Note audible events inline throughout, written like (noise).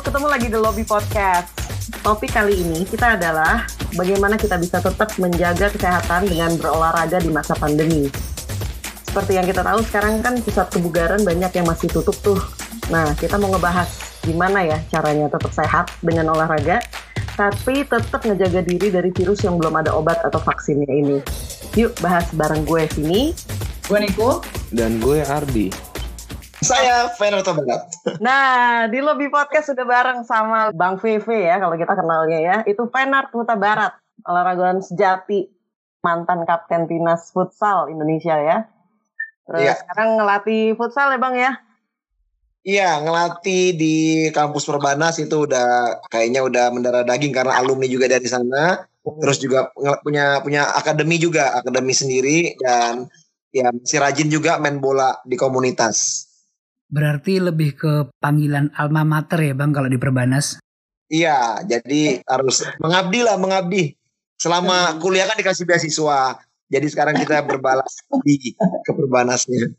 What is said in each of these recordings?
ketemu lagi di Lobby Podcast. Topik kali ini kita adalah bagaimana kita bisa tetap menjaga kesehatan dengan berolahraga di masa pandemi. Seperti yang kita tahu sekarang kan pusat kebugaran banyak yang masih tutup tuh. Nah, kita mau ngebahas gimana ya caranya tetap sehat dengan olahraga, tapi tetap ngejaga diri dari virus yang belum ada obat atau vaksinnya ini. Yuk bahas bareng gue sini. Gue Niko. Dan gue Ardi. Saya Fenerto Barat. Nah, di Lobby Podcast sudah bareng sama Bang VV ya, kalau kita kenalnya ya. Itu Fenar Huta Barat, olahragawan sejati, mantan kapten timnas futsal Indonesia ya. Terus iya. sekarang ngelatih futsal ya Bang ya? Iya, ngelatih di kampus Perbanas itu udah kayaknya udah mendarah daging karena alumni juga dari sana. Terus juga punya punya akademi juga, akademi sendiri dan ya masih rajin juga main bola di komunitas. Berarti lebih ke panggilan alma mater ya Bang kalau di Perbanas? Iya, jadi harus mengabdi lah, mengabdi. Selama kuliah kan dikasih beasiswa. Jadi sekarang kita (laughs) berbalas di ke Perbanasnya.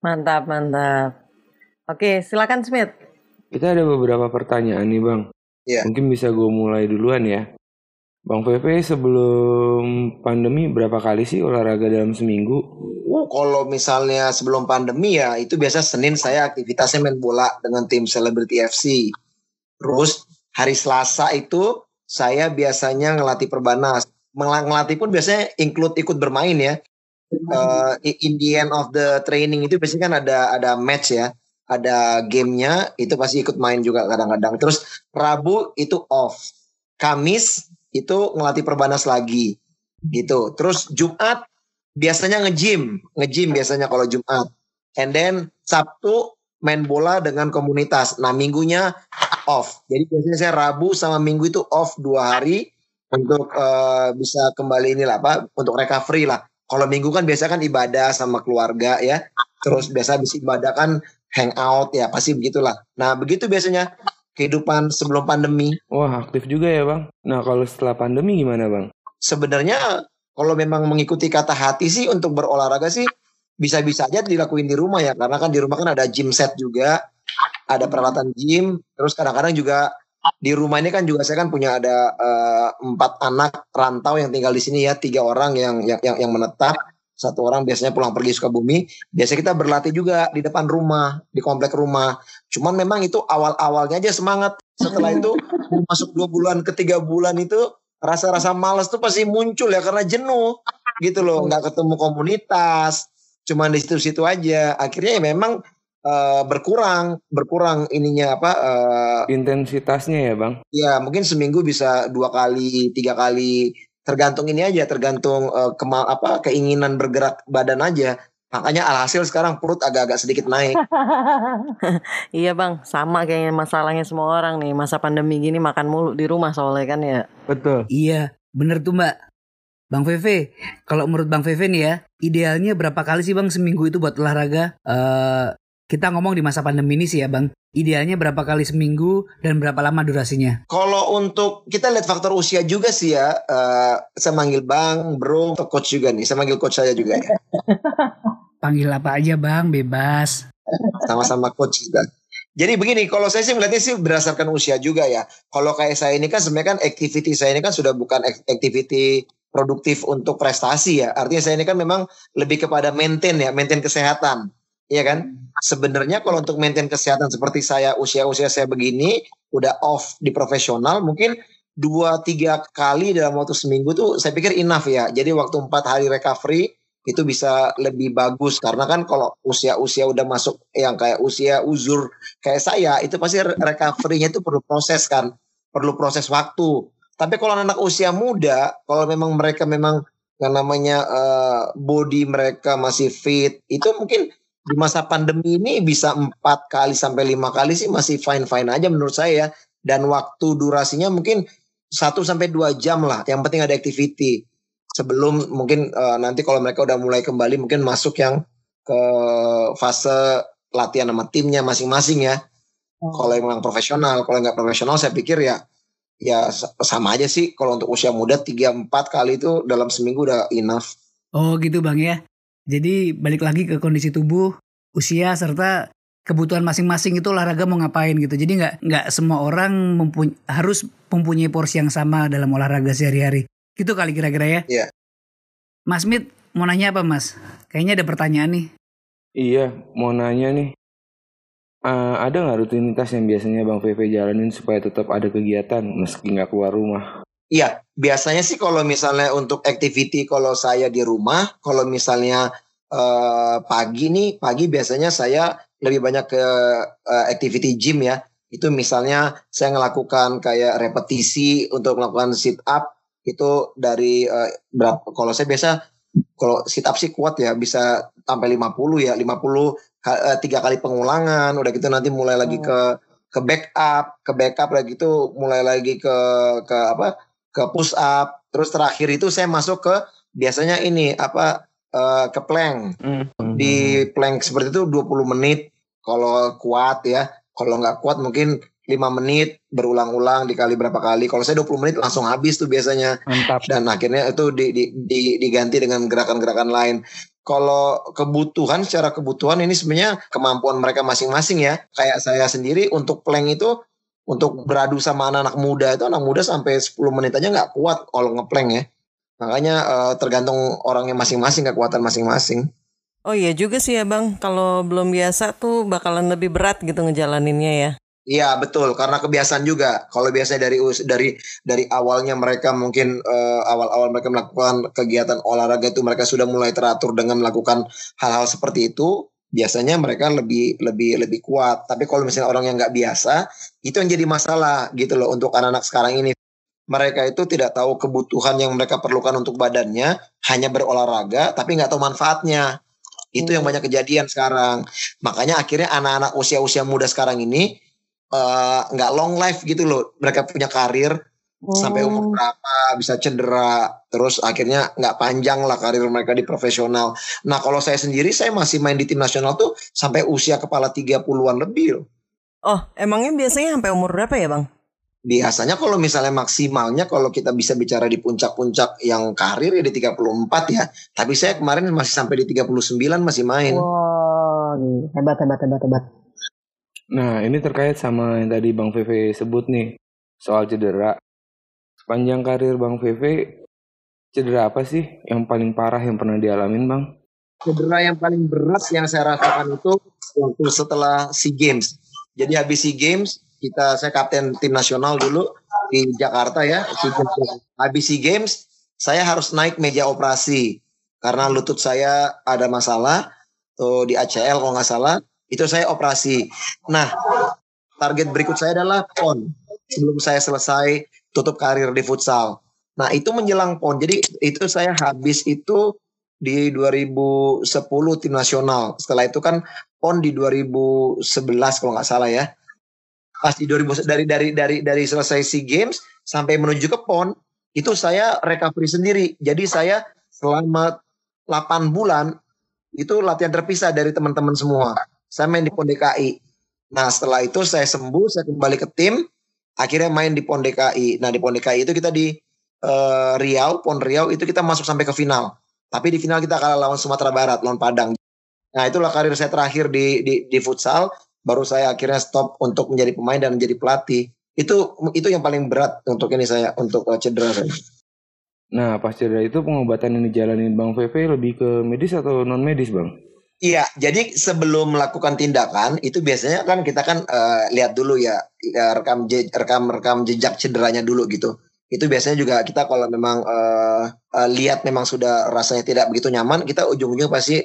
Mantap, mantap. Oke, silakan Smith. Kita ada beberapa pertanyaan nih Bang. Iya. Mungkin bisa gue mulai duluan ya. Bang Pepe sebelum pandemi berapa kali sih olahraga dalam seminggu? Uh, kalau misalnya sebelum pandemi ya itu biasa Senin saya aktivitasnya main bola dengan tim Celebrity FC. Terus hari Selasa itu saya biasanya ngelatih perbanas. Ngelatih pun biasanya include ikut bermain ya. Uh, in the end of the training itu biasanya kan ada ada match ya ada gamenya itu pasti ikut main juga kadang-kadang terus Rabu itu off Kamis itu ngelatih perbanas lagi gitu. Terus Jumat biasanya nge-gym, nge-gym biasanya kalau Jumat. And then Sabtu main bola dengan komunitas. Nah minggunya off. Jadi biasanya saya Rabu sama Minggu itu off dua hari untuk uh, bisa kembali ini lah apa untuk recovery lah. Kalau Minggu kan biasa kan ibadah sama keluarga ya. Terus biasa habis ibadah kan hangout ya pasti begitulah. Nah begitu biasanya kehidupan sebelum pandemi. Wah, aktif juga ya, Bang. Nah, kalau setelah pandemi gimana, Bang? Sebenarnya kalau memang mengikuti kata hati sih untuk berolahraga sih bisa-bisa aja dilakuin di rumah ya, karena kan di rumah kan ada gym set juga, ada peralatan gym, terus kadang-kadang juga di rumah ini kan juga saya kan punya ada uh, empat anak rantau yang tinggal di sini ya, tiga orang yang yang yang, yang menetap satu orang biasanya pulang pergi Sukabumi, biasa kita berlatih juga di depan rumah, di komplek rumah. Cuman memang itu awal-awalnya aja semangat. Setelah itu (laughs) masuk dua bulan ke tiga bulan itu rasa-rasa malas tuh pasti muncul ya karena jenuh gitu loh, nggak ketemu komunitas, cuman di situ-situ aja. Akhirnya ya memang uh, berkurang, berkurang ininya apa? Uh, Intensitasnya ya bang? Ya mungkin seminggu bisa dua kali, tiga kali tergantung ini aja tergantung uh, kemal apa keinginan bergerak badan aja. Makanya alhasil sekarang perut agak-agak sedikit naik. (laughs) Iya bang. Sama kayaknya masalahnya semua orang nih. Masa pandemi gini makan mulu di rumah soalnya kan ya. Betul. Iya bener tuh mbak. Bang Veve, kalau menurut Bang Veve nih ya, idealnya berapa kali sih Bang seminggu itu buat olahraga? Uh, kita ngomong di masa pandemi ini sih ya Bang. Idealnya berapa kali seminggu dan berapa lama durasinya? Kalau untuk kita lihat faktor usia juga sih ya. Uh, saya manggil Bang, Bro, atau coach juga nih. Saya manggil coach saya juga ya. (laughs) Panggil apa aja Bang, bebas. Sama-sama coach juga. Jadi begini, kalau saya sih melihatnya sih berdasarkan usia juga ya. Kalau kayak saya ini kan sebenarnya kan activity saya ini kan sudah bukan activity produktif untuk prestasi ya. Artinya saya ini kan memang lebih kepada maintain ya, maintain kesehatan. Iya kan? Sebenarnya kalau untuk maintain kesehatan seperti saya usia-usia saya begini udah off di profesional mungkin dua tiga kali dalam waktu seminggu tuh saya pikir enough ya. Jadi waktu empat hari recovery itu bisa lebih bagus karena kan kalau usia-usia udah masuk yang kayak usia uzur kayak saya itu pasti recovery-nya itu perlu proses kan, perlu proses waktu. Tapi kalau anak usia muda, kalau memang mereka memang yang namanya uh, body mereka masih fit, itu mungkin di masa pandemi ini bisa empat kali sampai lima kali sih masih fine fine aja menurut saya dan waktu durasinya mungkin satu sampai dua jam lah. Yang penting ada activity. Sebelum mungkin uh, nanti kalau mereka udah mulai kembali mungkin masuk yang ke fase latihan sama timnya masing-masing ya. Hmm. kalau yang profesional kalau nggak profesional saya pikir ya ya sama aja sih. Kalau untuk usia muda tiga empat kali itu dalam seminggu udah enough. Oh gitu bang ya jadi balik lagi ke kondisi tubuh, usia serta kebutuhan masing-masing itu olahraga mau ngapain gitu. Jadi nggak nggak semua orang mempuny harus mempunyai porsi yang sama dalam olahraga sehari-hari. Gitu kali kira-kira ya. Iya. Mas Mit mau nanya apa Mas? Kayaknya ada pertanyaan nih. Iya, mau nanya nih. Uh, ada nggak rutinitas yang biasanya Bang VV jalanin supaya tetap ada kegiatan meski nggak keluar rumah? Iya, biasanya sih kalau misalnya untuk activity kalau saya di rumah, kalau misalnya uh, pagi nih, pagi biasanya saya lebih banyak ke uh, activity gym ya. Itu misalnya saya melakukan kayak repetisi untuk melakukan sit up itu dari uh, berapa kalau saya biasa kalau sit up sih kuat ya bisa sampai 50 ya 50 uh, tiga kali pengulangan udah gitu nanti mulai lagi ke ke backup ke backup lagi gitu mulai lagi ke ke apa ke push up terus terakhir itu saya masuk ke biasanya ini apa uh, ke plank mm. di plank seperti itu 20 menit kalau kuat ya, kalau nggak kuat mungkin 5 menit berulang-ulang dikali berapa kali. Kalau saya 20 menit langsung habis tuh biasanya. Mantap. Dan akhirnya itu di, di, di, diganti dengan gerakan-gerakan lain. Kalau kebutuhan secara kebutuhan ini sebenarnya kemampuan mereka masing-masing ya. Kayak saya sendiri untuk plank itu untuk beradu sama anak-anak muda itu anak muda sampai 10 menit aja nggak kuat kalau ngeplank ya. Makanya uh, tergantung orangnya masing-masing kekuatan masing-masing. Oh iya juga sih ya bang, kalau belum biasa tuh bakalan lebih berat gitu ngejalaninnya ya. Iya betul, karena kebiasaan juga. Kalau biasanya dari dari dari awalnya mereka mungkin uh, awal-awal mereka melakukan kegiatan olahraga itu mereka sudah mulai teratur dengan melakukan hal-hal seperti itu, biasanya mereka lebih lebih lebih kuat. Tapi kalau misalnya orang yang nggak biasa, itu yang jadi masalah gitu loh untuk anak-anak sekarang ini. Mereka itu tidak tahu kebutuhan yang mereka perlukan untuk badannya, hanya berolahraga, tapi nggak tahu manfaatnya. Itu yang banyak kejadian sekarang. Makanya akhirnya anak-anak usia-usia muda sekarang ini eh, nggak uh, long life gitu loh. Mereka punya karir hmm. sampai umur berapa bisa cedera. Terus akhirnya nggak panjang lah karir mereka di profesional. Nah kalau saya sendiri saya masih main di tim nasional tuh sampai usia kepala 30-an lebih loh. Oh, emangnya biasanya sampai umur berapa ya, Bang? biasanya kalau misalnya maksimalnya kalau kita bisa bicara di puncak-puncak yang karir ya di 34 ya. Tapi saya kemarin masih sampai di 39 masih main. Wow, hebat hebat hebat hebat. Nah, ini terkait sama yang tadi Bang VV sebut nih soal cedera. Sepanjang karir Bang VV cedera apa sih yang paling parah yang pernah dialamin, Bang? Cedera yang paling berat yang saya rasakan itu waktu setelah SEA Games. Jadi habis SEA Games kita saya kapten tim nasional dulu di Jakarta ya. Habis SEA Games saya harus naik meja operasi karena lutut saya ada masalah tuh di ACL kalau nggak salah itu saya operasi. Nah target berikut saya adalah pon sebelum saya selesai tutup karir di futsal. Nah itu menjelang pon jadi itu saya habis itu di 2010 tim nasional. Setelah itu kan pon di 2011 kalau nggak salah ya pas di 2000 dari dari dari dari selesai SEA Games sampai menuju ke PON itu saya recovery sendiri. Jadi saya selama 8 bulan itu latihan terpisah dari teman-teman semua. Saya main di PON DKI. Nah, setelah itu saya sembuh, saya kembali ke tim, akhirnya main di PON DKI. Nah, di PON DKI itu kita di uh, Riau, PON Riau itu kita masuk sampai ke final. Tapi di final kita kalah lawan Sumatera Barat, lawan Padang. Nah, itulah karir saya terakhir di di, di futsal baru saya akhirnya stop untuk menjadi pemain dan menjadi pelatih. Itu itu yang paling berat untuk ini saya untuk uh, cedera saya. Nah, pas cedera itu pengobatan yang dijalanin Bang VV lebih ke medis atau non medis, Bang? Iya, jadi sebelum melakukan tindakan itu biasanya kan kita kan uh, lihat dulu ya, ya rekam rekam rekam jejak cederanya dulu gitu. Itu biasanya juga kita kalau memang uh, uh, lihat memang sudah rasanya tidak begitu nyaman, kita ujung-ujung pasti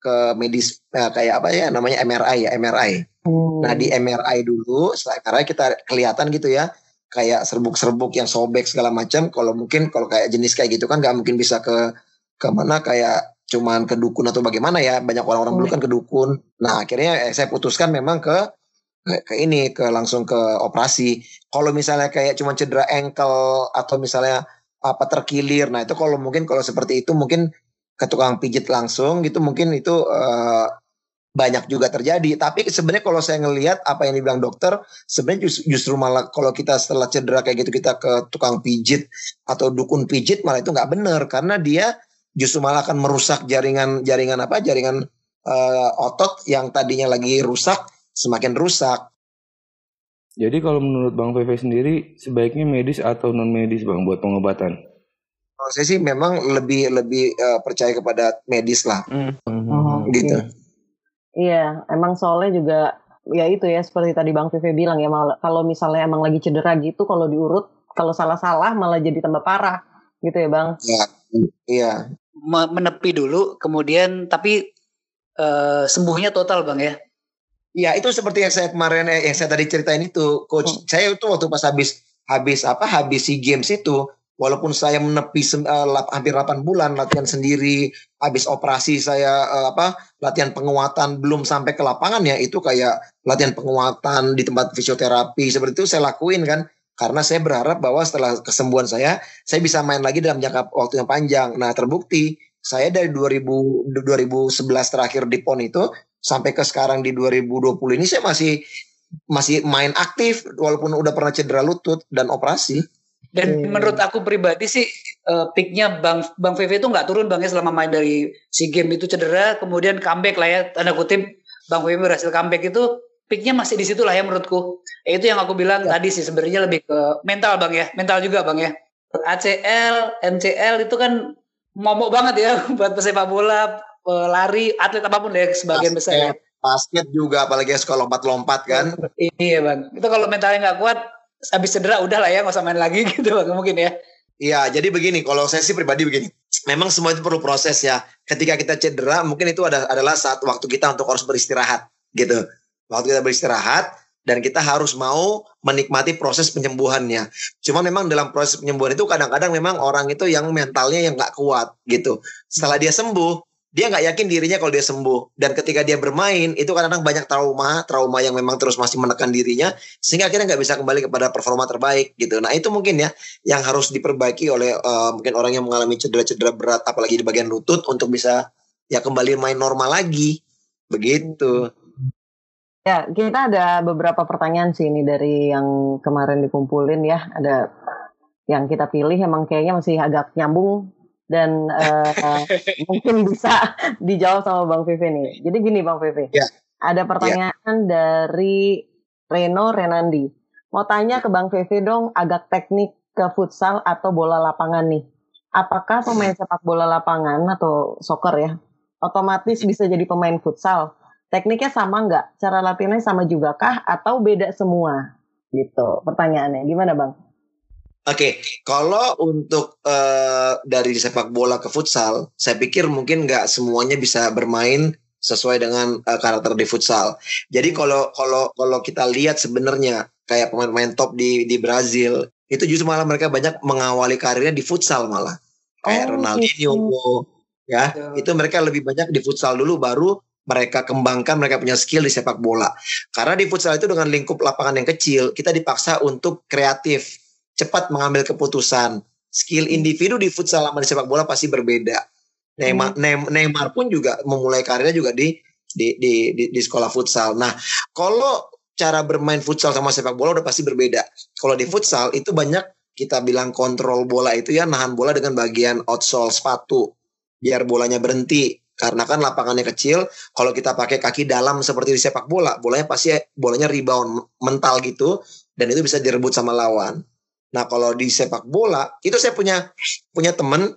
ke medis uh, kayak apa ya namanya MRI ya MRI. Hmm. Nah di MRI dulu, karena kita kelihatan gitu ya, kayak serbuk-serbuk yang sobek segala macam. Kalau mungkin kalau kayak jenis kayak gitu kan nggak mungkin bisa ke ke mana kayak cuman ke dukun atau bagaimana ya. Banyak orang-orang dulu kan ke dukun. Nah akhirnya eh, saya putuskan memang ke ke, ke ini ke langsung ke operasi. Kalau misalnya kayak cuma cedera ankle atau misalnya apa terkilir, nah itu kalau mungkin kalau seperti itu mungkin ke tukang pijit langsung gitu mungkin itu uh, banyak juga terjadi. Tapi sebenarnya kalau saya ngelihat apa yang dibilang dokter, sebenarnya justru, justru malah kalau kita setelah cedera kayak gitu kita ke tukang pijit atau dukun pijit malah itu nggak benar karena dia justru malah akan merusak jaringan jaringan apa jaringan uh, otot yang tadinya lagi rusak semakin rusak. Jadi kalau menurut Bang Pepe sendiri sebaiknya medis atau non medis Bang buat pengobatan? Kalau saya sih memang lebih lebih uh, percaya kepada medis lah, Oh, gitu. oke. Iya, emang soalnya juga ya itu ya seperti tadi Bang Vivi bilang ya mal- kalau misalnya emang lagi cedera gitu kalau diurut kalau salah-salah malah jadi tambah parah gitu ya Bang. Ya, iya. Me- menepi dulu kemudian tapi eh, sembuhnya total bang ya Ya itu seperti yang saya kemarin eh, yang saya tadi ceritain itu, coach. Hmm. Saya itu waktu pas habis habis apa habis si games itu, walaupun saya menepi eh, lap- hampir 8 bulan latihan sendiri, habis operasi saya eh, apa latihan penguatan belum sampai ke lapangan ya itu kayak latihan penguatan di tempat fisioterapi seperti itu saya lakuin kan. Karena saya berharap bahwa setelah kesembuhan saya, saya bisa main lagi dalam jangka waktu yang panjang. Nah terbukti saya dari 2000 2011 terakhir di PON itu sampai ke sekarang di 2020 ini saya masih masih main aktif walaupun udah pernah cedera lutut dan operasi. dan Hmm. menurut aku pribadi sih eh, peaknya bang bang VV itu nggak turun bang ya selama main dari si game itu cedera kemudian comeback lah ya tanda kutip bang VV berhasil comeback itu peaknya masih di situ lah ya menurutku Ya, itu yang aku bilang tadi sih sebenarnya lebih ke mental bang ya mental juga bang ya ACL MCL itu kan momok banget ya (laughs) buat pesepak bola lari atlet apa pun deh sebagian besar ya. basket juga apalagi suka lompat-lompat kan. Iya bang. Itu kalau mentalnya nggak kuat, habis cedera udah lah ya nggak usah main lagi (laughs) gitu bang mungkin ya. Iya, jadi begini, kalau saya sih pribadi begini. Memang semua itu perlu proses ya. Ketika kita cedera, mungkin itu ada, adalah saat waktu kita untuk harus beristirahat gitu. Waktu kita beristirahat dan kita harus mau menikmati proses penyembuhannya. Cuma memang dalam proses penyembuhan itu kadang-kadang memang orang itu yang mentalnya yang nggak kuat gitu. Setelah dia sembuh, dia nggak yakin dirinya kalau dia sembuh. Dan ketika dia bermain, itu kadang-kadang banyak trauma, trauma yang memang terus masih menekan dirinya, sehingga akhirnya nggak bisa kembali kepada performa terbaik gitu. Nah itu mungkin ya yang harus diperbaiki oleh eh, mungkin orang yang mengalami cedera-cedera berat apalagi di bagian lutut untuk bisa ya kembali main normal lagi begitu Ya, kita ada beberapa pertanyaan sih ini dari yang kemarin dikumpulin ya. Ada yang kita pilih emang kayaknya masih agak nyambung dan (laughs) eh, mungkin bisa dijawab sama Bang Vivi nih. Jadi gini Bang Vivi, Ya. ada pertanyaan dari Reno Renandi. Mau tanya ke Bang Vivi dong agak teknik ke futsal atau bola lapangan nih. Apakah pemain sepak bola lapangan atau soccer ya otomatis bisa jadi pemain futsal? Tekniknya sama nggak? Cara latihannya sama juga kah? Atau beda semua? Gitu pertanyaannya. Gimana Bang? Oke, kalau untuk eh, dari sepak bola ke futsal, saya pikir mungkin nggak semuanya bisa bermain sesuai dengan eh, karakter di futsal. Jadi kalau kalau kalau kita lihat sebenarnya kayak pemain-pemain top di di Brazil itu justru malah mereka banyak mengawali karirnya di futsal malah kayak Oh, Ronaldinho, ya itu mereka lebih banyak di futsal dulu baru mereka kembangkan mereka punya skill di sepak bola. Karena di futsal itu dengan lingkup lapangan yang kecil, kita dipaksa untuk kreatif, cepat mengambil keputusan. Skill individu di futsal sama di sepak bola pasti berbeda. Neymar, Nem- Neymar pun juga memulai karirnya juga di di di di, di sekolah futsal. Nah, kalau cara bermain futsal sama sepak bola udah pasti berbeda. Kalau di futsal itu banyak kita bilang kontrol bola itu ya nahan bola dengan bagian outsole sepatu biar bolanya berhenti karena kan lapangannya kecil kalau kita pakai kaki dalam seperti di sepak bola bolanya pasti bolanya rebound mental gitu dan itu bisa direbut sama lawan. Nah kalau di sepak bola itu saya punya punya temen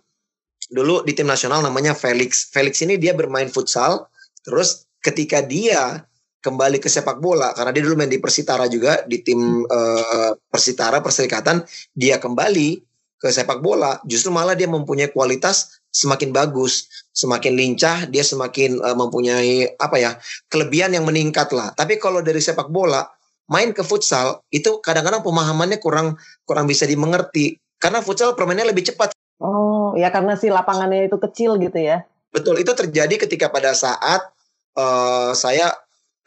dulu di tim nasional namanya Felix. Felix ini dia bermain futsal terus ketika dia kembali ke sepak bola karena dia dulu main di Persitara juga di tim eh, Persitara Perserikatan dia kembali ke sepak bola justru malah dia mempunyai kualitas semakin bagus semakin lincah dia semakin eh, mempunyai apa ya kelebihan yang meningkat lah. Tapi kalau dari sepak bola main ke futsal itu kadang-kadang pemahamannya kurang kurang bisa dimengerti. Karena futsal permainnya lebih cepat. Oh, ya karena si lapangannya itu kecil gitu ya. betul itu terjadi ketika pada saat eh, saya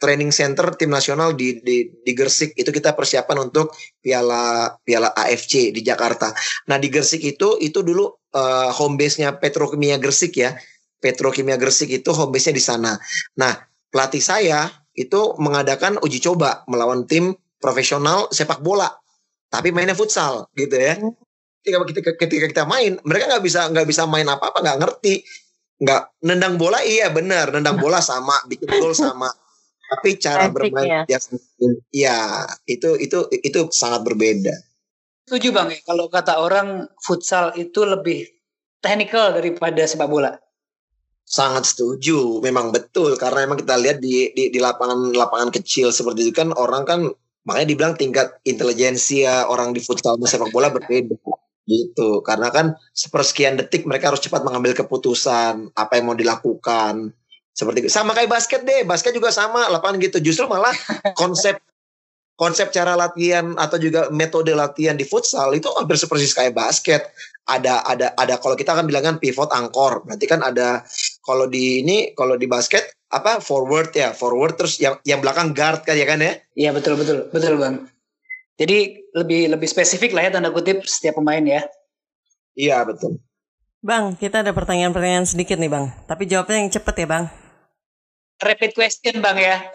training center tim nasional di, di di Gersik itu kita persiapan untuk piala piala AFC di Jakarta. Nah di Gersik itu itu dulu eh, home base-nya Petrokimia Gersik ya. Petrokimia Gersik itu home base-nya di sana. Nah pelatih saya itu mengadakan uji coba melawan tim profesional sepak bola, tapi mainnya futsal gitu ya. Ketika ketika, ketika kita main, mereka nggak bisa nggak bisa main apa-apa, nggak ngerti, nggak nendang bola iya benar, nendang bola sama, bikin gol sama tapi cara Tekniknya. bermain dia ya itu itu itu sangat berbeda. Setuju bang ya, kalau kata orang futsal itu lebih teknikal daripada sepak bola. Sangat setuju, memang betul karena memang kita lihat di di, di lapangan lapangan kecil seperti itu kan orang kan makanya dibilang tingkat intelijensia orang di futsal dan sepak bola berbeda gitu karena kan sepersekian detik mereka harus cepat mengambil keputusan apa yang mau dilakukan seperti itu. sama kayak basket deh basket juga sama lapangan gitu justru malah (laughs) konsep konsep cara latihan atau juga metode latihan di futsal itu hampir seperti kayak basket ada ada ada kalau kita kan bilangan pivot angkor berarti kan ada kalau di ini kalau di basket apa forward ya forward terus yang yang belakang guard kan ya kan ya Iya betul betul betul bang. Jadi lebih lebih spesifik lah ya tanda kutip setiap pemain ya. iya betul Bang, kita ada pertanyaan-pertanyaan sedikit nih bang. Tapi jawabnya yang cepet ya bang. Rapid question bang ya. (laughs)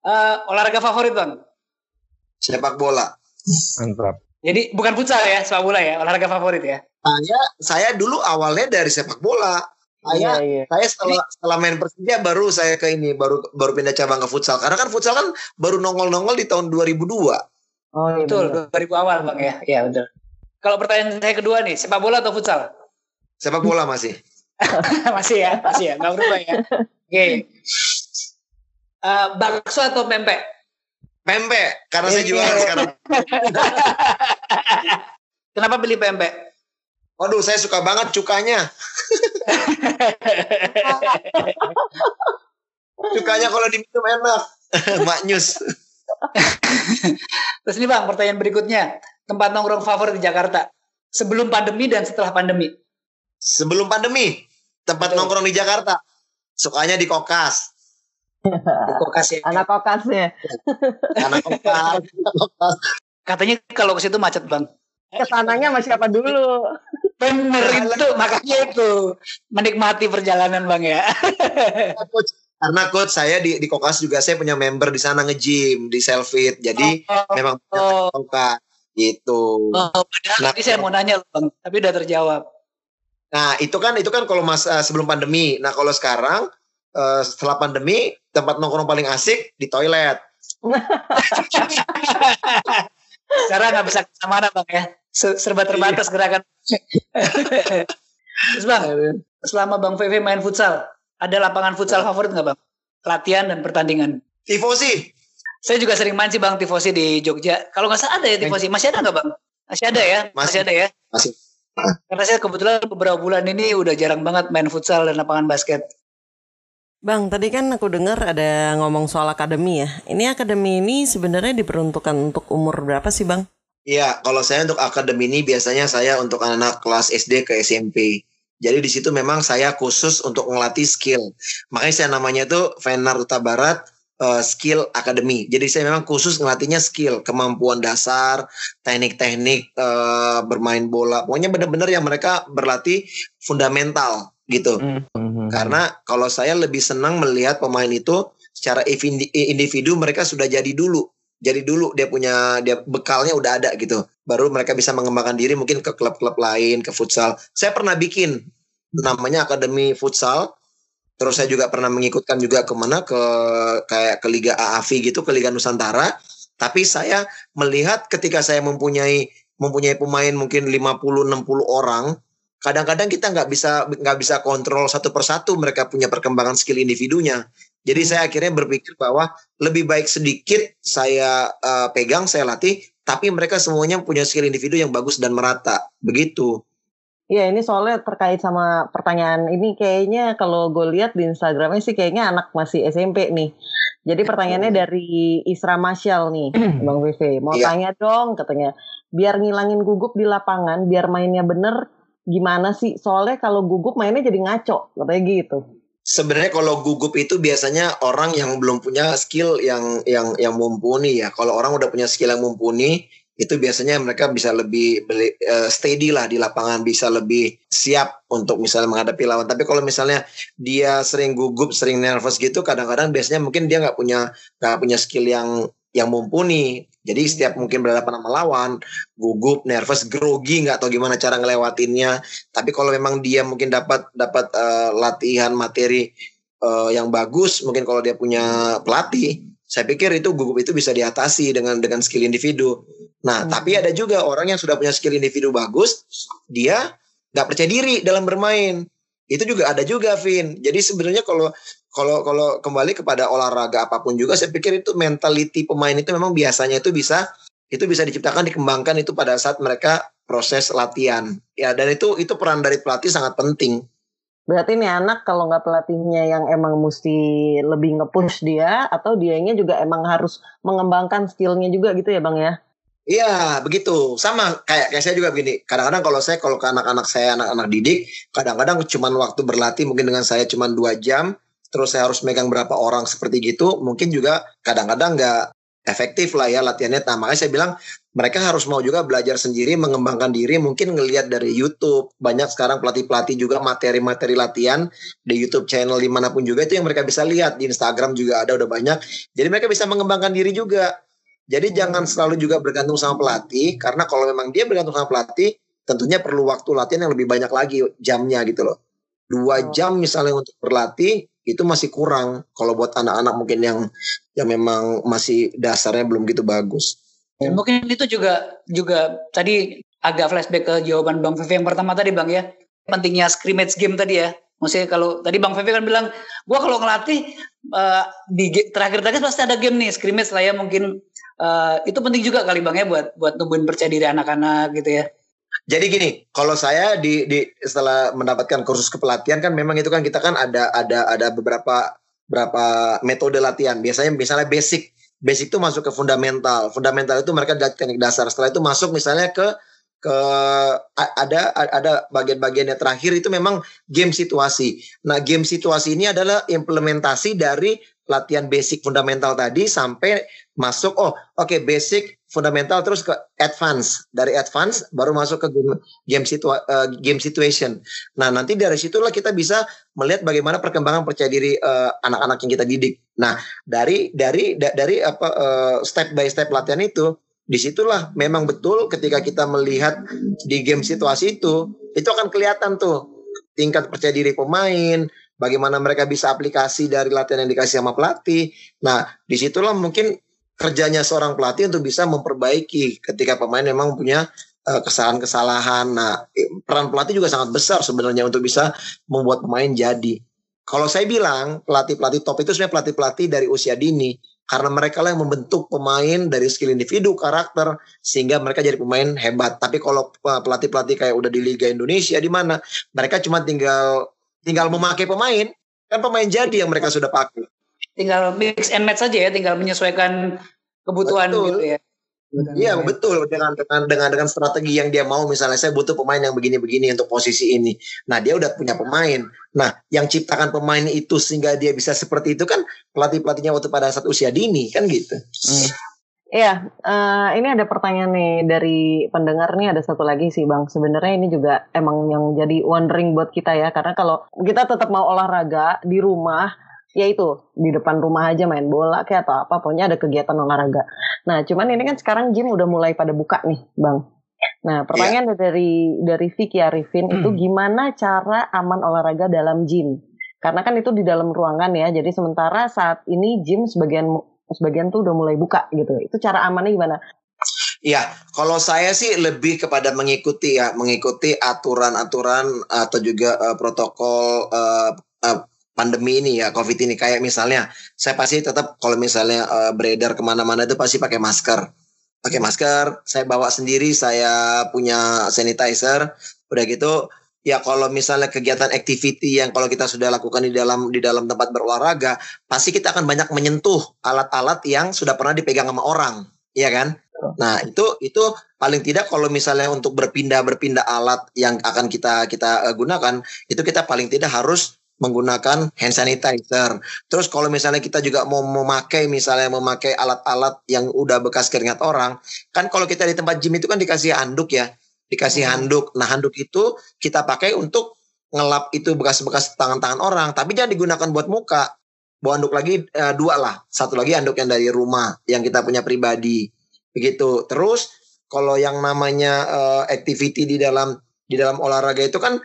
Eh, olahraga favorit bang. sepak bola Mantap. Jadi bukan futsal ya, sepak bola ya, olahraga favorit ya. saya saya dulu awalnya dari sepak bola saya Iya, iya. saya setelah setelah main Persija baru saya ke ini baru baru pindah cabang ke futsal karena kan futsal kan baru nongol-nongol di tahun 2002 Oh iya. Betul, bener. 2000 awal bang ya. Iya betul. Kalau pertanyaan saya kedua nih, sepak bola atau futsal? sepak bola masih (laughs) masih ya, masih ya, nggak berubah ya. Oke. Eh, bakso atau pempek? pempek karena saya jualan sekarang (laughs) Kenapa pilih pempek? Waduh, saya suka banget cukanya. (laughs) cukanya kalau diminum enak. Maknyus. Terus ini bang, pertanyaan berikutnya, tempat nongkrong favorit di Jakarta sebelum pandemi dan setelah pandemi. Sebelum pandemi, tempat Betul. nongkrong di Jakarta. Sukanya di Kokas. Di kulkas ya. Anak kokasnya. Karena Kokas. Kokas. Katanya kalau ke situ macet bang. Ke sananya sama siapa dulu? Bener itu, makanya itu menikmati perjalanan bang ya. Coach. Karena coach saya di, di Kokas juga saya punya member di sana nge-gym di Selfit. Jadi Oh, memang oh. Kokas gitu. oh, padahal Nah. tadi saya mau nanya bang, tapi udah terjawab. Nah, itu kan itu kan kalau masa sebelum pandemi. Nah, kalau sekarang eh, setelah pandemi tempat nongkrong paling asik di toilet. (laughs) Sekarang nggak bisa ke mana bang ya, Se- serba terbatas gerakan. (laughs) Terus bang, selama bang VV main futsal, ada lapangan futsal favorit nggak bang? Latihan dan pertandingan. Tifosi. Saya juga sering main sih bang tifosi di Jogja. Kalau nggak salah ada ya tifosi, masih ada nggak bang? Masih ada ya, masih, Masih. ada ya. Masih. Karena saya kebetulan beberapa bulan ini udah jarang banget main futsal dan lapangan basket. Bang, tadi kan aku dengar ada ngomong soal akademi ya. Ini akademi ini sebenarnya diperuntukkan untuk umur berapa sih bang? Iya, kalau saya untuk akademi ini biasanya saya untuk anak-anak kelas SD ke SMP. Jadi di situ memang saya khusus untuk ngelatih skill. Makanya saya namanya itu Venar Uta Barat eh, Skill Academy. Jadi saya memang khusus ngelatihnya skill, kemampuan dasar, teknik-teknik eh, bermain bola. Pokoknya benar-benar yang mereka berlatih fundamental gitu. Karena kalau saya lebih senang melihat pemain itu secara indi- individu mereka sudah jadi dulu. Jadi dulu dia punya dia bekalnya udah ada gitu. Baru mereka bisa mengembangkan diri mungkin ke klub-klub lain, ke futsal. Saya pernah bikin namanya Akademi Futsal. Terus saya juga pernah mengikutkan juga ke mana ke kayak ke Liga AAV gitu, ke Liga Nusantara. Tapi saya melihat ketika saya mempunyai mempunyai pemain mungkin 50 60 orang, kadang-kadang kita nggak bisa nggak bisa kontrol satu persatu mereka punya perkembangan skill individunya. Jadi saya akhirnya berpikir bahwa lebih baik sedikit saya eh, pegang, saya latih, tapi mereka semuanya punya skill individu yang bagus dan merata. Begitu. Iya ini soalnya terkait sama pertanyaan ini kayaknya kalau gue lihat di Instagramnya sih kayaknya anak masih SMP nih. Jadi pertanyaannya dari Isra Masyal nih, (clears throat) Bang VV. Mau Iya. tanya dong katanya, biar ngilangin gugup di lapangan, biar mainnya bener, gimana sih? Soalnya kalau gugup mainnya jadi ngaco, katanya gitu. Sebenarnya kalau gugup itu biasanya orang yang belum punya skill yang yang yang mumpuni ya. Kalau orang udah punya skill yang mumpuni, itu biasanya mereka bisa lebih eh, steady lah di lapangan, bisa lebih siap untuk misalnya menghadapi lawan. Tapi kalau misalnya dia sering gugup, sering nervous gitu, kadang-kadang biasanya mungkin dia nggak punya nggak punya skill yang yang mumpuni. Jadi setiap mungkin berhadapan sama lawan, gugup, nervous, grogi, nggak tahu gimana cara ngelewatinnya. Tapi kalau memang dia mungkin dapat dapat eh, latihan materi uh, yang bagus, mungkin kalau dia punya pelatih, saya pikir itu gugup itu bisa diatasi dengan dengan skill individu. Nah, hmm. tapi ada juga orang yang sudah punya skill individu bagus, dia nggak percaya diri dalam bermain. Itu juga ada juga, Vin. Jadi sebenarnya kalau kalau kalau kembali kepada olahraga apa pun juga, saya pikir itu mentality pemain itu memang biasanya itu bisa itu bisa diciptakan dikembangkan itu pada saat mereka proses latihan. Ya, dan itu itu peran dari pelatih sangat penting. Berarti nih anak kalau nggak pelatihnya yang emang mesti lebih nge-push dia atau dianya juga emang harus mengembangkan skillnya juga gitu ya bang ya? Iya begitu sama kayak kayak saya juga begini. Kadang-kadang kalau saya kalau ke anak-anak saya anak-anak didik, kadang-kadang cuma waktu berlatih mungkin dengan saya cuma dua jam, terus saya harus megang berapa orang seperti gitu, mungkin juga kadang-kadang nggak efektif lah ya latihannya. Nah, makanya saya bilang mereka harus mau juga belajar sendiri, mengembangkan diri, mungkin ngelihat dari YouTube. Banyak sekarang pelatih-pelatih juga materi-materi latihan di YouTube channel di mana pun juga itu yang mereka bisa lihat. Di Instagram juga ada udah banyak. Jadi mereka bisa mengembangkan diri juga. Jadi jangan selalu juga bergantung sama pelatih, karena kalau memang dia bergantung sama pelatih, tentunya perlu waktu latihan yang lebih banyak lagi jamnya gitu loh. Dua jam misalnya untuk berlatih, itu masih kurang kalau buat anak-anak mungkin yang yang memang masih dasarnya belum gitu bagus. Dan mungkin itu juga juga tadi agak flashback ke jawaban Bang Fefe yang pertama tadi Bang ya. Pentingnya scrimmage game tadi ya. Maksudnya kalau tadi Bang Fefe kan bilang, gua kalau ngelatih uh, di terakhir-terakhir pasti ada game nih scrimmage lah ya mungkin uh, itu penting juga kali Bang ya buat buat tumbuhin percaya diri anak-anak gitu ya. Jadi gini, kalau saya di, di setelah mendapatkan kursus kepelatihan kan memang itu kan kita kan ada ada ada beberapa berapa metode latihan. Biasanya misalnya basic basic itu masuk ke fundamental. Fundamental itu mereka teknik dasar. Setelah itu masuk misalnya ke ke ada ada bagian-bagian yang terakhir itu memang game situasi. Nah, game situasi ini adalah implementasi dari latihan basic fundamental tadi sampai masuk oh oke okay, basic fundamental terus ke advance dari advance baru masuk ke game game, situa, uh, game situation. Nah nanti dari situlah kita bisa melihat bagaimana perkembangan percaya diri uh, anak-anak yang kita didik. Nah dari dari da, dari apa uh, step by step latihan itu di situlah memang betul ketika kita melihat di game situasi itu itu akan kelihatan tuh tingkat percaya diri pemain bagaimana mereka bisa aplikasi dari latihan yang dikasih sama pelatih. Nah di situlah mungkin kerjanya seorang pelatih untuk bisa memperbaiki ketika pemain memang punya uh, kesalahan-kesalahan. Nah, peran pelatih juga sangat besar sebenarnya untuk bisa membuat pemain jadi. Kalau saya bilang pelatih-pelatih top itu sebenarnya pelatih-pelatih dari usia dini karena mereka lah yang membentuk pemain dari skill individu, karakter sehingga mereka jadi pemain hebat. Tapi kalau pelatih-pelatih kayak udah di Liga Indonesia di mana mereka cuma tinggal tinggal memakai pemain, kan pemain jadi yang mereka sudah pakai tinggal mix and match saja ya, tinggal menyesuaikan kebutuhan betul. gitu ya. Iya betul dengan dengan dengan dengan strategi yang dia mau misalnya saya butuh pemain yang begini-begini untuk posisi ini. Nah dia udah punya pemain. Nah yang ciptakan pemain itu sehingga dia bisa seperti itu kan pelatih pelatihnya waktu pada saat usia dini kan gitu. Hmm. Iya, uh, ini ada pertanyaan nih dari pendengar nih ada satu lagi sih bang. Sebenarnya ini juga emang yang jadi wondering buat kita ya, karena kalau kita tetap mau olahraga di rumah, ya itu di depan rumah aja main bola kayak atau apa pokoknya ada kegiatan olahraga. Nah cuman ini kan sekarang gym udah mulai pada buka nih bang. Nah pertanyaan yeah. dari dari Vicky Arifin hmm. itu gimana cara aman olahraga dalam gym? Karena kan itu di dalam ruangan ya. Jadi sementara saat ini gym sebagian sebagian tuh udah mulai buka gitu. Itu cara amannya gimana? Ya, kalau saya sih lebih kepada mengikuti ya, mengikuti aturan-aturan atau juga uh, protokol uh, uh, pandemi ini ya covid ini. Kayak misalnya saya pasti tetap kalau misalnya uh, beredar ke mana-mana itu pasti pakai masker. Pakai masker saya bawa sendiri saya punya sanitizer udah gitu. Ya kalau misalnya kegiatan activity yang kalau kita sudah lakukan di dalam di dalam tempat berolahraga pasti kita akan banyak menyentuh alat-alat yang sudah pernah dipegang sama orang ya kan? Nah itu itu paling tidak kalau misalnya untuk berpindah berpindah alat yang akan kita kita uh, gunakan itu kita paling tidak harus menggunakan hand sanitizer. Terus kalau misalnya kita juga mau memakai misalnya memakai alat-alat yang udah bekas keringat orang, kan kalau kita di tempat gym itu kan dikasih handuk ya, dikasih hmm. handuk. Nah handuk itu kita pakai untuk ngelap itu bekas-bekas tangan-tangan orang, tapi jangan digunakan buat muka. Bawa handuk lagi e, dua lah, satu lagi handuk yang dari rumah yang kita punya pribadi, begitu. Terus kalau yang namanya e, activity di dalam di dalam olahraga itu kan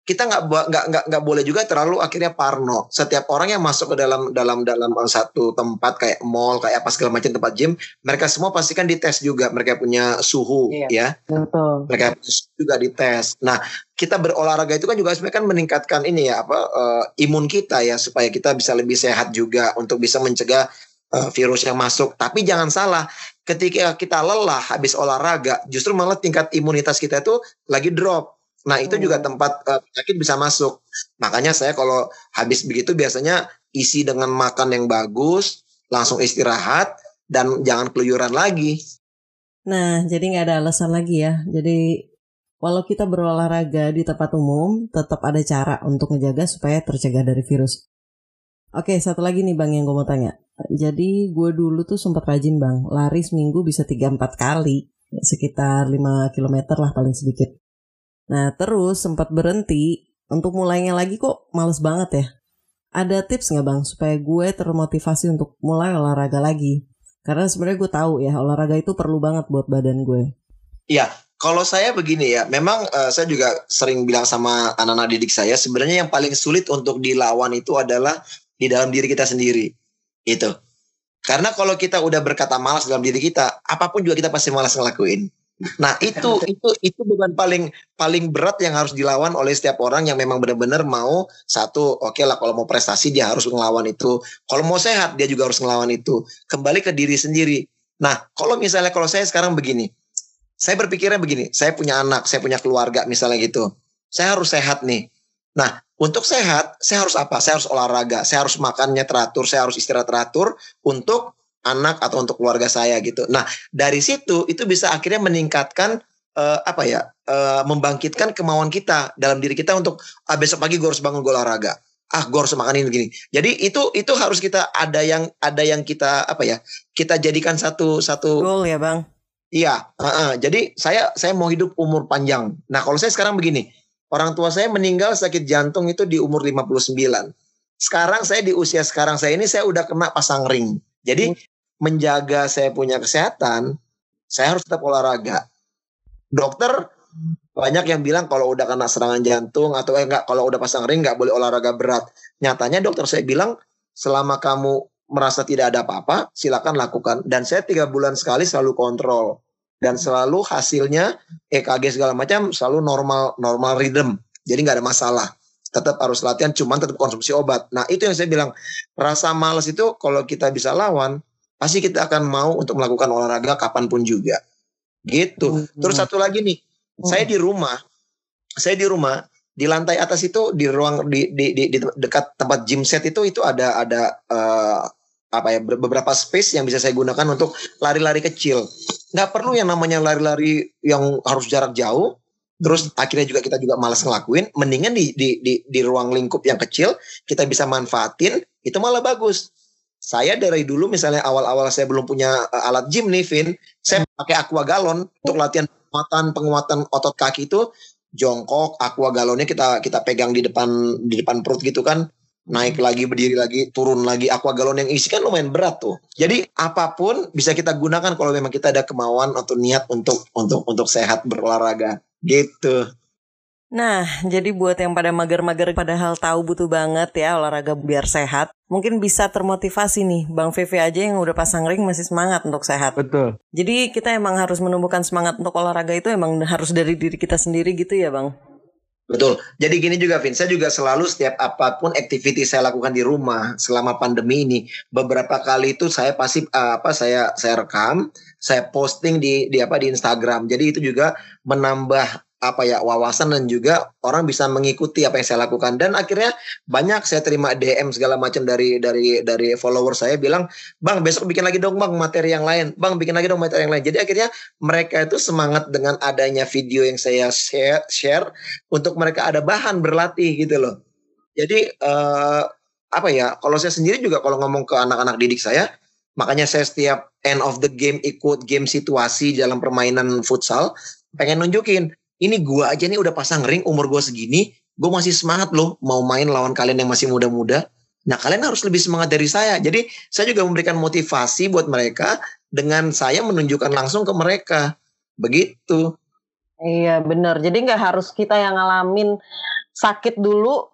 kita nggak nggak nggak nggak boleh juga terlalu akhirnya parno. Setiap orang yang masuk ke dalam dalam dalam satu tempat kayak mall kayak apa segala macam tempat gym, mereka semua pastikan dites juga. Mereka punya suhu Iya. ya, Betul. mereka juga dites. Nah kita berolahraga itu kan juga sebenarnya kan meningkatkan ini ya apa eh, imun kita ya supaya kita bisa lebih sehat juga untuk bisa mencegah eh, virus yang masuk. Tapi jangan salah, ketika kita lelah habis olahraga, justru malah tingkat imunitas kita itu lagi drop. Nah itu juga tempat eh, penyakit bisa masuk. Makanya saya kalau habis begitu biasanya isi dengan makan yang bagus, langsung istirahat dan jangan keluyuran lagi. Nah, jadi nggak ada alasan lagi ya. Jadi walau kita berolahraga di tempat umum, tetap ada cara untuk menjaga supaya tercegah dari virus. Oke, satu lagi nih bang yang gue mau tanya. Jadi gue dulu tuh sempat rajin bang, lari seminggu bisa 3-4 kali, sekitar 5 km lah paling sedikit. Nah terus sempat berhenti, untuk mulainya lagi kok males banget ya. Ada tips nggak bang supaya gue termotivasi untuk mulai olahraga lagi? Karena sebenarnya gue tahu ya olahraga itu perlu banget buat badan gue. Iya, kalau saya begini ya, memang eh, saya juga sering bilang sama anak-anak didik saya, sebenarnya yang paling sulit untuk dilawan itu adalah di dalam diri kita sendiri. Itu. Karena kalau kita udah berkata malas dalam diri kita, apa pun juga kita pasti malas ngelakuin. Nah, itu itu itu beban paling paling berat yang harus dilawan oleh setiap orang yang memang benar-benar mau satu, oke lah kalau mau prestasi dia harus ngelawan itu. Kalau mau sehat dia juga harus ngelawan itu. Kembali ke diri sendiri. Nah, kalau misalnya kalau saya sekarang begini, saya berpikirnya begini, saya punya anak, saya punya keluarga misalnya gitu. Saya harus sehat nih. Nah, untuk sehat, saya harus apa? Saya harus olahraga, saya harus makannya teratur, saya harus istirahat teratur untuk anak atau untuk keluarga saya gitu. Nah, dari situ itu bisa akhirnya meningkatkan eh, apa ya? eh, membangkitkan kemauan kita dalam diri kita untuk ah, besok pagi gue harus bangun gue olahraga. Ah, gue harus makan ini begini. Jadi itu itu harus kita ada yang ada yang kita apa ya? Kita jadikan satu satu Goal ya bang. Iya, heeh. jadi saya saya mau hidup umur panjang. Nah, kalau saya sekarang begini, orang tua saya meninggal sakit jantung itu di umur 59. Sekarang saya di usia sekarang saya ini saya udah kena pasang ring. Jadi menjaga saya punya kesehatan, saya harus tetap olahraga. Dokter banyak yang bilang kalau udah kena serangan jantung atau eh, enggak kalau udah pasang ring nggak boleh olahraga berat. Nyatanya dokter saya bilang selama kamu merasa tidak ada apa-apa, silakan lakukan. Dan saya tiga bulan sekali selalu kontrol dan selalu hasilnya EKG segala macam selalu normal normal rhythm. Jadi nggak ada masalah. Tetap harus latihan, cuman tetap konsumsi obat. Nah itu yang saya bilang rasa malas itu kalau kita bisa lawan, pasti kita akan mau untuk melakukan olahraga kapan pun juga. Gitu. Terus satu lagi nih, saya di rumah, saya di rumah di lantai atas itu di ruang di di, di, di dekat tempat gym set itu itu ada ada eh, apa ya beberapa space yang bisa saya gunakan untuk lari-lari kecil. Nggak perlu yang namanya lari-lari yang harus jarak jauh. Terus akhirnya juga kita juga malas ngelakuin. Mendingan di, di, di, di ruang lingkup yang kecil kita bisa manfaatin. Itu malah bagus. Saya dari dulu misalnya awal-awal saya belum punya uh, alat gym nih, Vin. Saya pakai aqua galon untuk latihan penguatan penguatan otot kaki itu jongkok aqua galonnya kita kita pegang di depan di depan perut gitu kan naik lagi berdiri lagi turun lagi aqua galon yang isi kan lumayan berat tuh jadi apa pun bisa kita gunakan kalau memang kita ada kemauan atau niat untuk untuk untuk sehat berolahraga gitu Nah, jadi buat yang pada mager-mager padahal tahu butuh banget ya olahraga biar sehat, mungkin bisa termotivasi nih. Bang Vivi aja yang udah pasang ring masih semangat untuk sehat. Betul. Jadi kita emang harus menumbuhkan semangat untuk olahraga itu emang harus dari diri kita sendiri gitu ya, Bang. Betul. Jadi gini juga, Vin. Saya juga selalu setiap apa pun aktiviti saya lakukan di rumah selama pandemi ini, beberapa kali itu saya pasti uh, apa saya saya rekam, saya posting di di apa di Instagram. Jadi itu juga menambah apa ya wawasan dan juga orang bisa mengikuti apa yang saya lakukan. Dan akhirnya banyak saya terima DM segala macam dari dari dari follower saya bilang bang besok bikin lagi dong bang materi yang lain. Bang bikin lagi dong materi yang lain. Jadi akhirnya mereka itu semangat dengan adanya video yang saya share share untuk mereka ada bahan berlatih gitu loh. Jadi eh, apa ya kalau saya sendiri juga kalau ngomong ke anak-anak didik saya makanya saya setiap end of the game ikut game situasi dalam permainan futsal pengen nunjukin ini gua aja nih udah pasang ring umur gua segini, gua masih semangat loh mau main lawan kalian yang masih muda-muda. Nah, kalian harus lebih semangat dari saya. Jadi, saya juga memberikan motivasi buat mereka dengan saya menunjukkan langsung ke mereka. Begitu. Iya benar. Jadi nggak harus kita yang ngalamin sakit dulu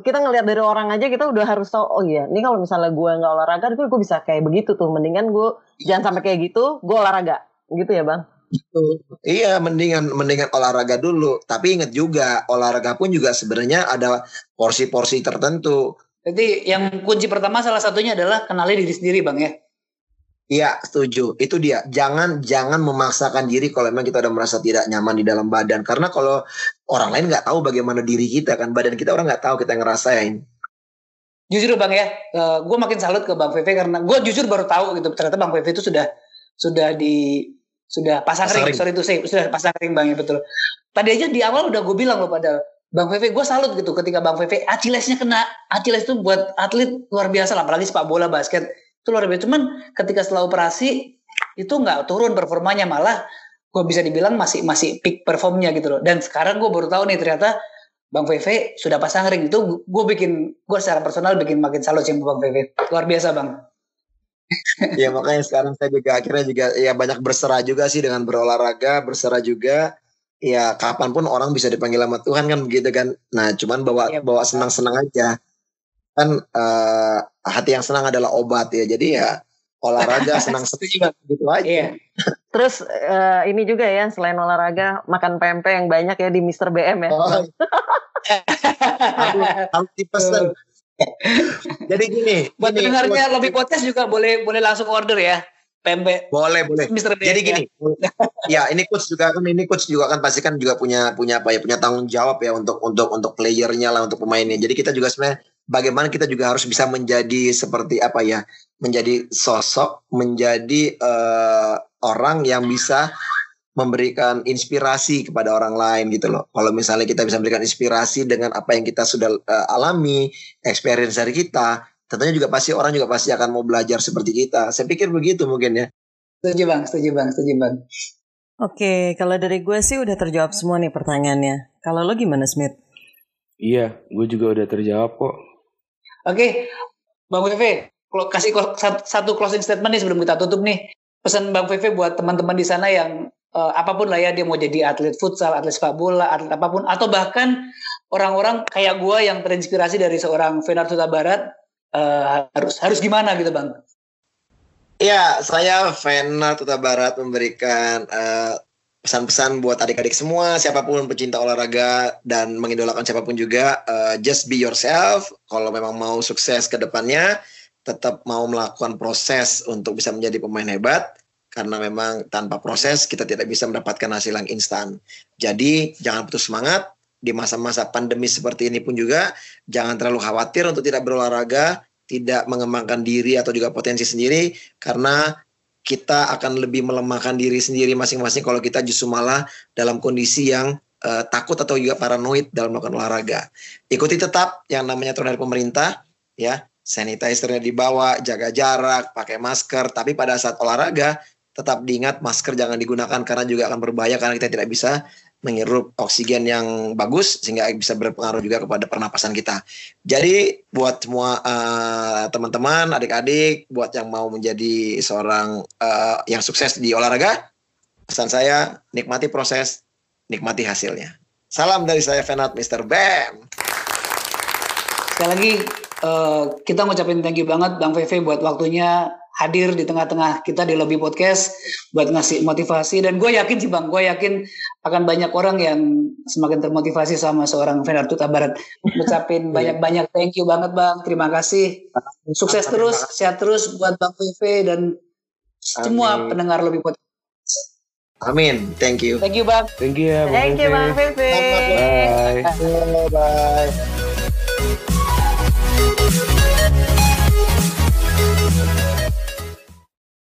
kita ngelihat dari orang aja kita udah harus tahu oh iya ini kalau misalnya gue nggak olahraga gue gue bisa kayak begitu tuh mendingan gue jangan sampai kayak gitu gue olahraga gitu ya bang Iya, mendingan mendingan olahraga dulu. Tapi ingat juga, olahraga pun juga sebenarnya ada porsi-porsi tertentu. Jadi yang kunci pertama salah satunya adalah kenali diri sendiri, Bang ya. Iya, setuju. Itu dia. Jangan jangan memaksakan diri kalau memang kita udah merasa tidak nyaman di dalam badan. Karena kalau orang lain nggak tahu bagaimana diri kita kan, badan kita orang nggak tahu kita ngerasain. Jujur Bang ya, uh, gue makin salut ke Bang Vv karena gue jujur baru tahu gitu ternyata Bang Vv itu sudah sudah di sudah pasang, pasang ring, ring. sorry itu saya sudah pasang ring bang ya betul. Tadi aja di awal udah gue bilang loh pada Bang VV gue salut gitu ketika Bang VV Achillesnya kena. Achilles itu buat atlet luar biasa lah apalagi sepak bola basket. Itu luar biasa. Cuman ketika setelah operasi itu nggak turun performanya malah gue bisa dibilang masih masih peak performnya gitu loh. Dan sekarang gue baru tahu nih ternyata Bang VV sudah pasang ring. Itu gue bikin gue secara personal bikin makin salut sih Bang VV luar biasa Bang (laughs) ya makanya sekarang saya juga akhirnya juga ya banyak berserah juga sih dengan berolahraga berserah juga. Ya kapan pun orang bisa dipanggil sama Tuhan kan begitu kan. Nah cuman bawa ya, bawa senang-senang aja. Kan uh, hati yang senang adalah obat ya. Jadi ya olahraga (laughs) senang-senang gitu aja. Iya. terus uh, ini juga ya selain olahraga makan pempek yang banyak ya di Mister BM ya. Oh. (laughs) harus dipesan (laughs) Jadi gini, buat pendengarnya lebih podcast juga boleh boleh langsung order ya. Pembe. Boleh, boleh. Mister Jadi ya. gini. (laughs) ya, ini coach juga kan ini coach juga kan pasti kan juga punya punya apa ya, punya tanggung jawab ya untuk untuk untuk playernya lah untuk pemainnya. Jadi kita juga sebenarnya bagaimana kita juga harus bisa menjadi seperti apa ya? Menjadi sosok, menjadi uh, orang yang bisa memberikan inspirasi kepada orang lain gitu loh. Kalau misalnya kita bisa memberikan inspirasi dengan apa yang kita sudah uh, alami, experience dari kita, tentunya juga pasti orang juga pasti akan mau belajar seperti kita. Saya pikir begitu mungkin ya. Setuju bang, setuju bang, setuju bang. Oke, kalau dari gue sih udah terjawab semua nih pertanyaannya. Kalau lo gimana Smith? Iya, gue juga udah terjawab kok. Oke, Bang Fefe, kasih satu closing statement nih sebelum kita tutup nih. Pesan Bang Fefe buat teman-teman di sana yang uh, apa pun lah ya dia mau jadi atlet futsal, atlet sepak bola, atlet apa pun atau bahkan orang-orang kayak gue yang terinspirasi dari seorang Fenar Suta Barat uh, harus harus gimana gitu bang? Ya saya Fenar Tuta Barat memberikan uh, pesan-pesan buat adik-adik semua, siapa pun pecinta olahraga dan mengidolakan siapa pun juga, uh, just be yourself. Kalau memang mau sukses ke depannya, tetap mau melakukan proses untuk bisa menjadi pemain hebat karena memang tanpa proses kita tidak bisa mendapatkan hasil yang instan. Jadi jangan putus semangat di masa-masa pandemi seperti ini pun juga jangan terlalu khawatir untuk tidak berolahraga, tidak mengembangkan diri atau juga potensi sendiri karena kita akan lebih melemahkan diri sendiri masing-masing kalau kita justru malah dalam kondisi yang uh, takut atau juga paranoid dalam melakukan olahraga. Ikuti tetap yang namanya aturan dari pemerintah ya sanitizernya dibawa, jaga jarak, pakai masker. Tapi pada saat olahraga tetap diingat masker jangan digunakan karena juga akan berbahaya karena kita tidak bisa menghirup oksigen yang bagus sehingga bisa berpengaruh juga kepada pernapasan kita. Jadi buat semua uh, teman-teman, adik-adik, buat yang mau menjadi seorang uh, yang sukses di olahraga, pesan saya nikmati proses, nikmati hasilnya. Salam dari saya Venat Mr. Bam. Sekali lagi uh, kita ngucapin thank you banget Bang Veve buat waktunya hadir di tengah-tengah kita di lobby podcast buat ngasih motivasi dan gue yakin sih bang gue yakin akan banyak orang yang semakin termotivasi sama seorang Fenar Tuta Barat ucapin iya. banyak-banyak thank you banget bang terima kasih sukses terus sehat terus buat bang VV dan semua pendengar lobby podcast Amin. Thank you. Thank you, Bang. Thank you ya, Bang Thank you, Bang VV. Bye. Bye. Bye.